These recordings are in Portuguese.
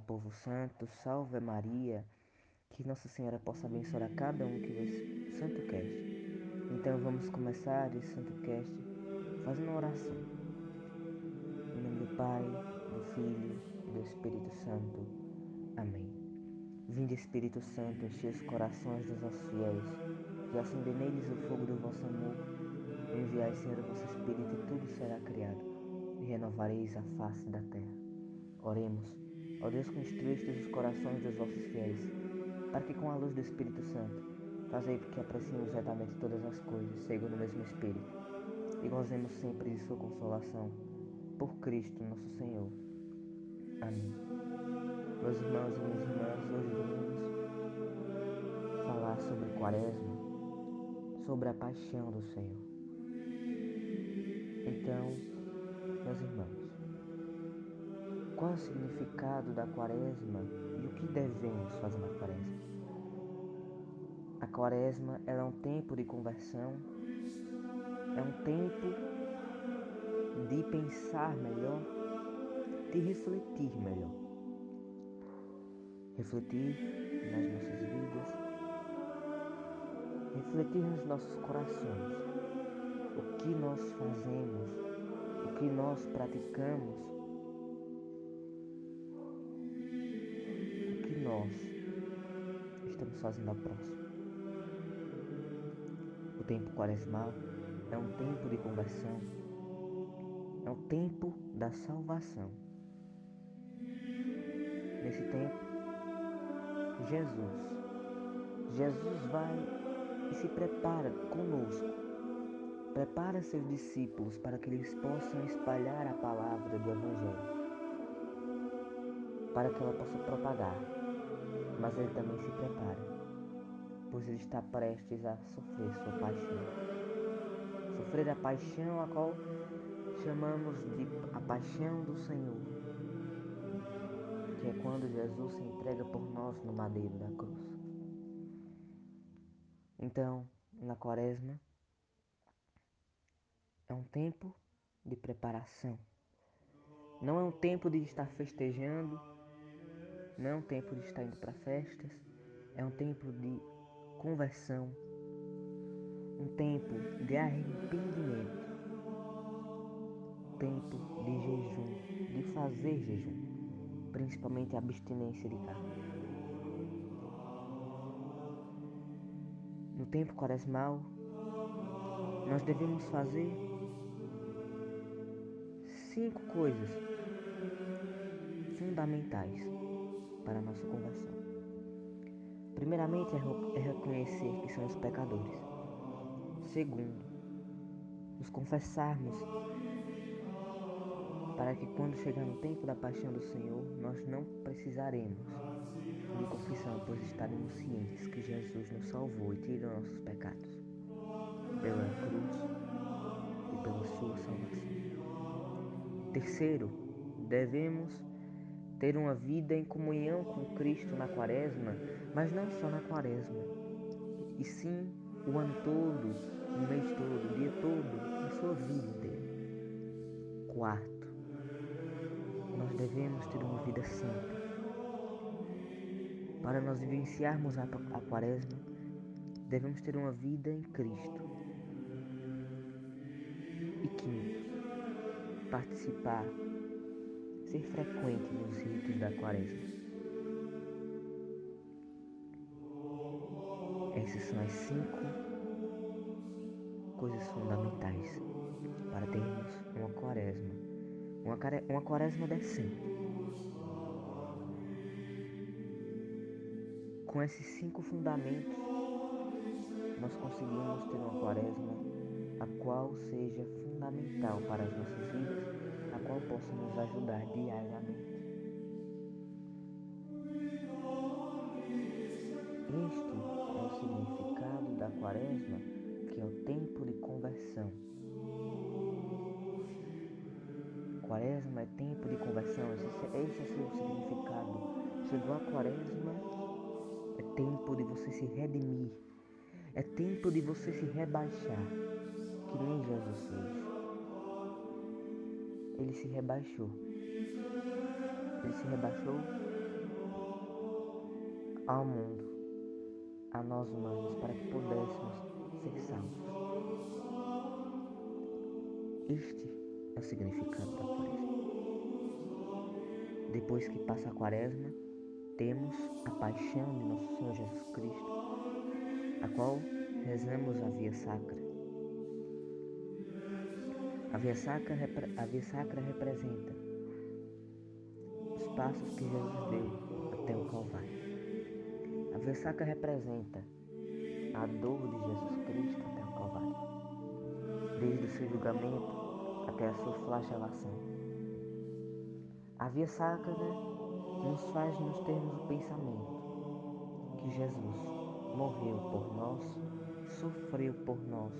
Povo santo, salve Maria. Que Nossa Senhora possa abençoar a cada um que vê esse Santo Cast. Então vamos começar esse Santo Cast fazendo uma oração. Em nome do Pai, do Filho e do Espírito Santo. Amém. Vinde Espírito Santo, enche os corações dos vossos fiéis e acendei neles o fogo do vosso amor. Enviai, Senhor, o vosso Espírito e tudo será criado e renovareis a face da terra. Oremos. Ó Deus que instruístes os corações dos vossos fiéis, para que com a luz do Espírito Santo fazei que apreciemos retamente todas as coisas, segundo o mesmo Espírito, e gozemos sempre de sua consolação. Por Cristo nosso Senhor. Amém. Meus irmãos e minhas irmãs, hoje vamos falar sobre Quaresma, sobre a paixão do Senhor. Então, qual é o significado da quaresma e o que devemos fazer na quaresma? A quaresma é um tempo de conversão, é um tempo de pensar melhor, de refletir melhor. Refletir nas nossas vidas, refletir nos nossos corações, o que nós fazemos, o que nós praticamos estamos fazendo a próxima. O tempo quaresmal é um tempo de conversão, é o tempo da salvação. Nesse tempo, Jesus, Jesus vai e se prepara conosco, prepara seus discípulos para que eles possam espalhar a palavra do Evangelho, para que ela possa propagar mas ele também se prepara, pois ele está prestes a sofrer sua paixão. Sofrer a paixão a qual chamamos de a paixão do Senhor, que é quando Jesus se entrega por nós no madeiro da cruz. Então, na quaresma, é um tempo de preparação. Não é um tempo de estar festejando não é um tempo de estar indo para festas, é um tempo de conversão, um tempo de arrependimento, tempo de jejum, de fazer jejum, principalmente a abstinência de carne. No tempo quaresmal, nós devemos fazer cinco coisas fundamentais para a nossa conversão. Primeiramente é, é reconhecer que somos pecadores. Segundo, nos confessarmos para que quando chegar no tempo da paixão do Senhor, nós não precisaremos de confissão, pois estaremos cientes que Jesus nos salvou e tirou nossos pecados pela cruz e pela sua salvação. Terceiro, devemos ter uma vida em comunhão com Cristo na quaresma, mas não só na quaresma, e sim o ano todo, o mês todo, o dia todo, na sua vida inteira. Quarto, nós devemos ter uma vida santa. Para nós vivenciarmos a, a quaresma, devemos ter uma vida em Cristo. E quinto, participar ser frequente nos ritos da quaresma. Essas são as cinco coisas fundamentais para termos uma quaresma, uma, uma quaresma decente. Com esses cinco fundamentos, nós conseguimos ter uma quaresma a qual seja fundamental para as nossas vidas qual possa nos ajudar diariamente. Este é o significado da quaresma, que é o tempo de conversão. Quaresma é tempo de conversão, esse, esse é seu significado. Chegou a quaresma, é tempo de você se redimir, é tempo de você se rebaixar, que nem Jesus fez ele se rebaixou. Ele se rebaixou ao mundo, a nós humanos, para que pudéssemos ser salvos. Este é o significado da quaresma. Depois que passa a quaresma, temos a paixão de nosso Senhor Jesus Cristo, a qual rezamos a via sacra. A via sacra, a via sacra representa os passos que Jesus deu até o Calvário. A via sacra representa a dor de Jesus Cristo até o Calvário, desde o seu julgamento até a sua flagelação. A via sacra nos faz nos termos o pensamento que Jesus morreu por nós, sofreu por nós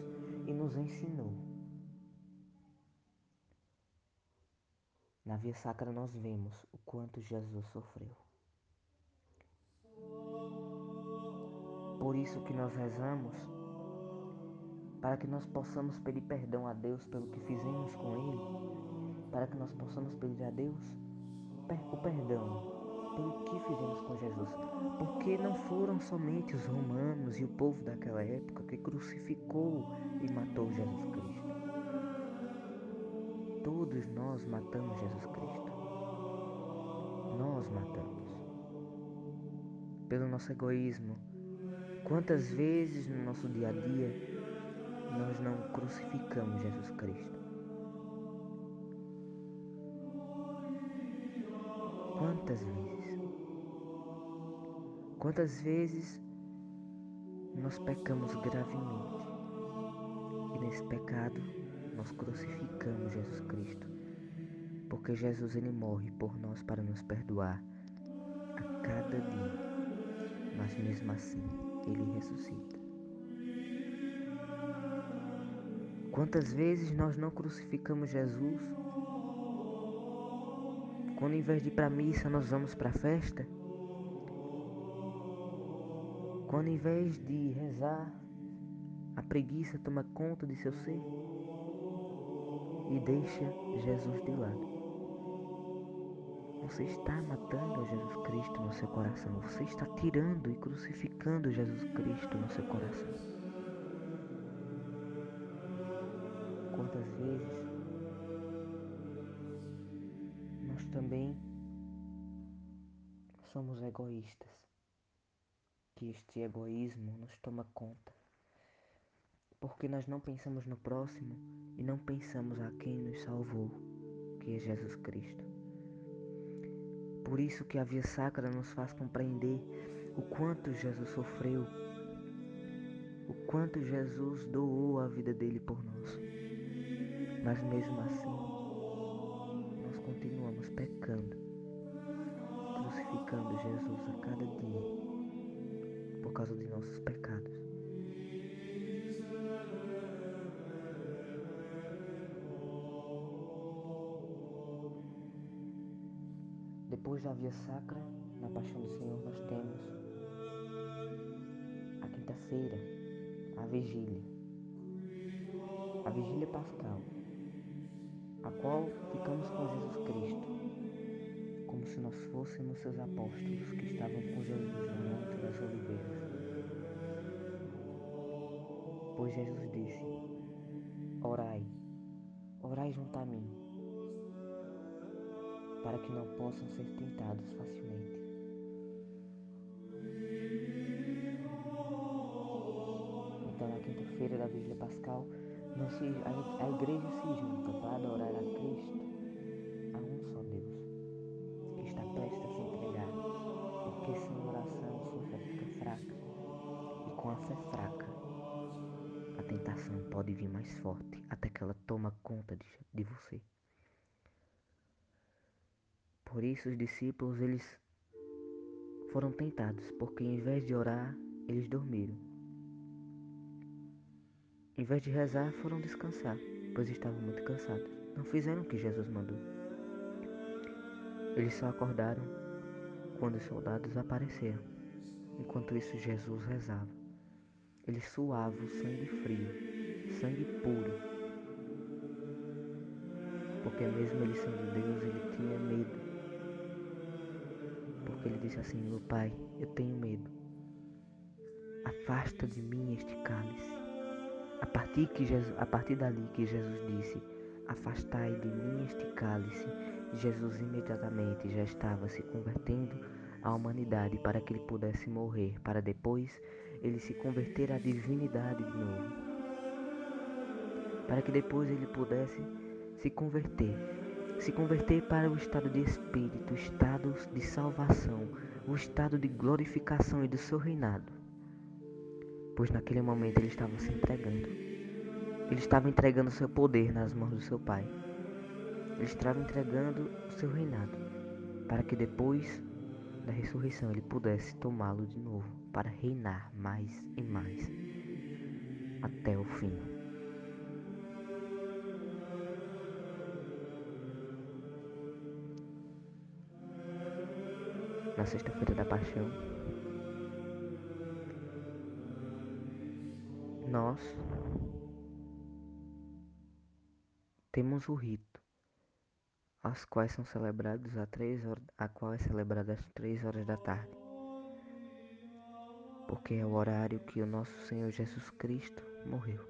e nos ensinou. Na via sacra nós vemos o quanto Jesus sofreu. Por isso que nós rezamos, para que nós possamos pedir perdão a Deus pelo que fizemos com Ele, para que nós possamos pedir a Deus o perdão pelo que fizemos com Jesus. Porque não foram somente os romanos e o povo daquela época que crucificou e matou Jesus Cristo. Todos nós matamos Jesus Cristo. Nós matamos. Pelo nosso egoísmo. Quantas vezes no nosso dia a dia nós não crucificamos Jesus Cristo? Quantas vezes? Quantas vezes nós pecamos gravemente e nesse pecado nós crucificamos Jesus Cristo, porque Jesus ele morre por nós para nos perdoar a cada dia, mas mesmo assim ele ressuscita. Quantas vezes nós não crucificamos Jesus quando em vez de ir para missa nós vamos para a festa? Quando em vez de rezar, a preguiça toma conta de seu ser e deixa Jesus de lado. Você está matando Jesus Cristo no seu coração. Você está tirando e crucificando Jesus Cristo no seu coração. Quantas vezes nós também somos egoístas? Que este egoísmo nos toma conta porque nós não pensamos no próximo e não pensamos a quem nos salvou, que é Jesus Cristo. Por isso que a via sacra nos faz compreender o quanto Jesus sofreu, o quanto Jesus doou a vida dele por nós. Mas mesmo assim, nós continuamos pecando, crucificando Jesus a cada dia por causa de nossos pecados. Depois da via sacra, na paixão do Senhor, nós temos a quinta-feira, a vigília. A vigília pascal, a qual ficamos com Jesus Cristo, como se nós fôssemos seus apóstolos que estavam com Jesus no Monte das Oliveiras. Pois Jesus disse: Orai, orai junto a mim para que não possam ser tentados facilmente. Então, na quinta-feira da Vigília Pascal, a, igreja se junta para adorar a Cristo, a um só Deus, que está prestes a se entregar, porque sem oração sua fé fica fraca, e com a fé fraca, a tentação pode vir mais forte, até que ela toma conta de você. Por isso os discípulos eles foram tentados, porque em vez de orar, eles dormiram. Em vez de rezar, foram descansar, pois estavam muito cansados. Não fizeram o que Jesus mandou. Eles só acordaram quando os soldados apareceram. Enquanto isso, Jesus rezava. Ele suava o sangue frio, sangue puro. Porque mesmo ele sendo Deus, ele tinha medo ele disse assim: Meu pai, eu tenho medo. Afasta de mim este cálice. A partir, que Jesus, a partir dali que Jesus disse: Afastai de mim este cálice, Jesus imediatamente já estava se convertendo à humanidade para que ele pudesse morrer, para depois ele se converter à divindade de novo. Para que depois ele pudesse se converter, se converter para o estado de espírito, o estado de salvação, o estado de glorificação e do seu reinado. Pois naquele momento ele estava se entregando. Ele estava entregando seu poder nas mãos do seu Pai. Ele estava entregando o seu reinado, para que depois da ressurreição ele pudesse tomá-lo de novo, para reinar mais e mais até o fim. Na sexta-feira da paixão, nós temos o rito, as quais são celebrados a três horas, a qual é celebrada às três horas da tarde, porque é o horário que o nosso Senhor Jesus Cristo morreu.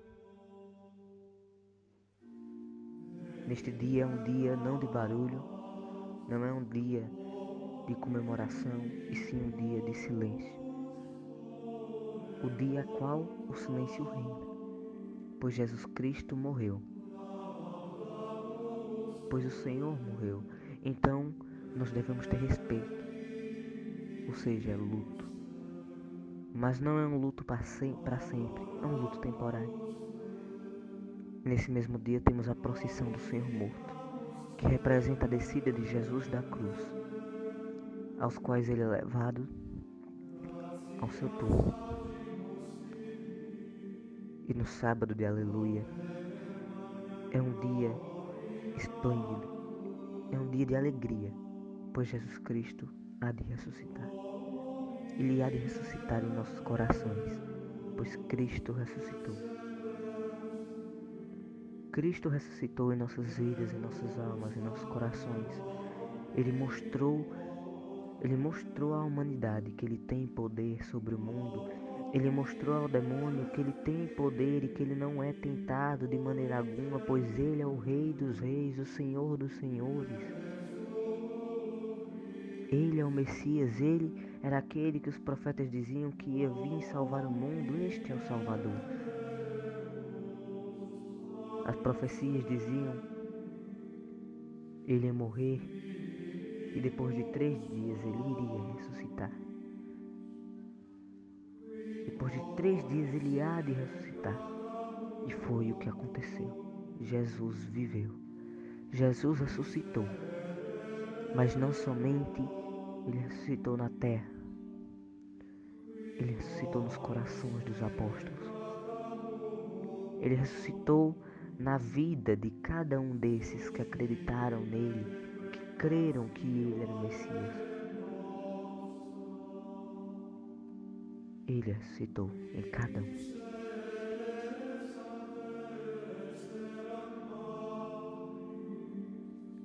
Neste dia é um dia não de barulho, não é um dia de comemoração, e sim um dia de silêncio. O dia a qual o silêncio reina, pois Jesus Cristo morreu pois o Senhor morreu. Então nós devemos ter respeito, ou seja, é luto. Mas não é um luto para sempre, é um luto temporário. Nesse mesmo dia temos a procissão do Senhor morto, que representa a descida de Jesus da cruz, aos quais ele é levado ao seu túmulo. E no sábado de aleluia é um dia esplêndido. É um dia de alegria, pois Jesus Cristo há de ressuscitar. Ele há de ressuscitar em nossos corações, pois Cristo ressuscitou. Cristo ressuscitou em nossas vidas, em nossas almas, em nossos corações. Ele mostrou, ele mostrou à humanidade que ele tem poder sobre o mundo ele mostrou ao demônio que ele tem poder e que ele não é tentado de maneira alguma, pois ele é o Rei dos Reis, o Senhor dos Senhores. Ele é o Messias, ele era aquele que os profetas diziam que ia vir salvar o mundo, este é o Salvador. As profecias diziam: ele ia morrer e depois de três dias ele iria ressuscitar. Depois de três dias ele há de ressuscitar. E foi o que aconteceu. Jesus viveu. Jesus ressuscitou. Mas não somente ele ressuscitou na terra, ele ressuscitou nos corações dos apóstolos. Ele ressuscitou na vida de cada um desses que acreditaram nele, creram que ele era o Messias. Ele ressuscitou em cada um.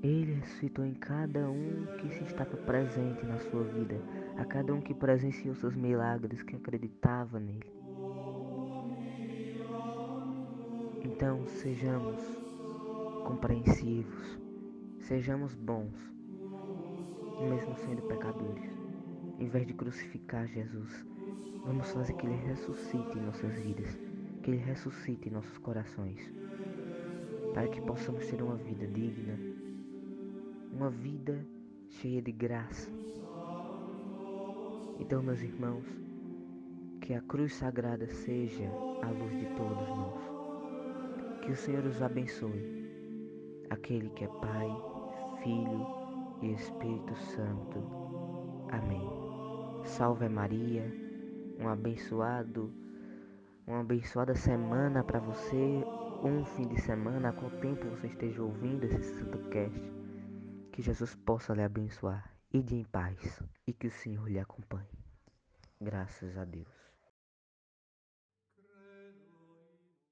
Ele ressuscitou em cada um que se estava presente na sua vida, a cada um que presenciou seus milagres, que acreditava nele. Então sejamos compreensivos, sejamos bons, mesmo sendo pecadores, em vez de crucificar Jesus Vamos fazer que Ele ressuscite em nossas vidas, que Ele ressuscite em nossos corações, para que possamos ter uma vida digna, uma vida cheia de graça. Então, meus irmãos, que a cruz sagrada seja a luz de todos nós. Que o Senhor os abençoe, aquele que é Pai, Filho e Espírito Santo. Amém. Salve Maria um abençoado, uma abençoada semana para você, um fim de semana, a qual tempo você esteja ouvindo esse Santo Cast. Que Jesus possa lhe abençoar. Ide em paz e que o Senhor lhe acompanhe. Graças a Deus.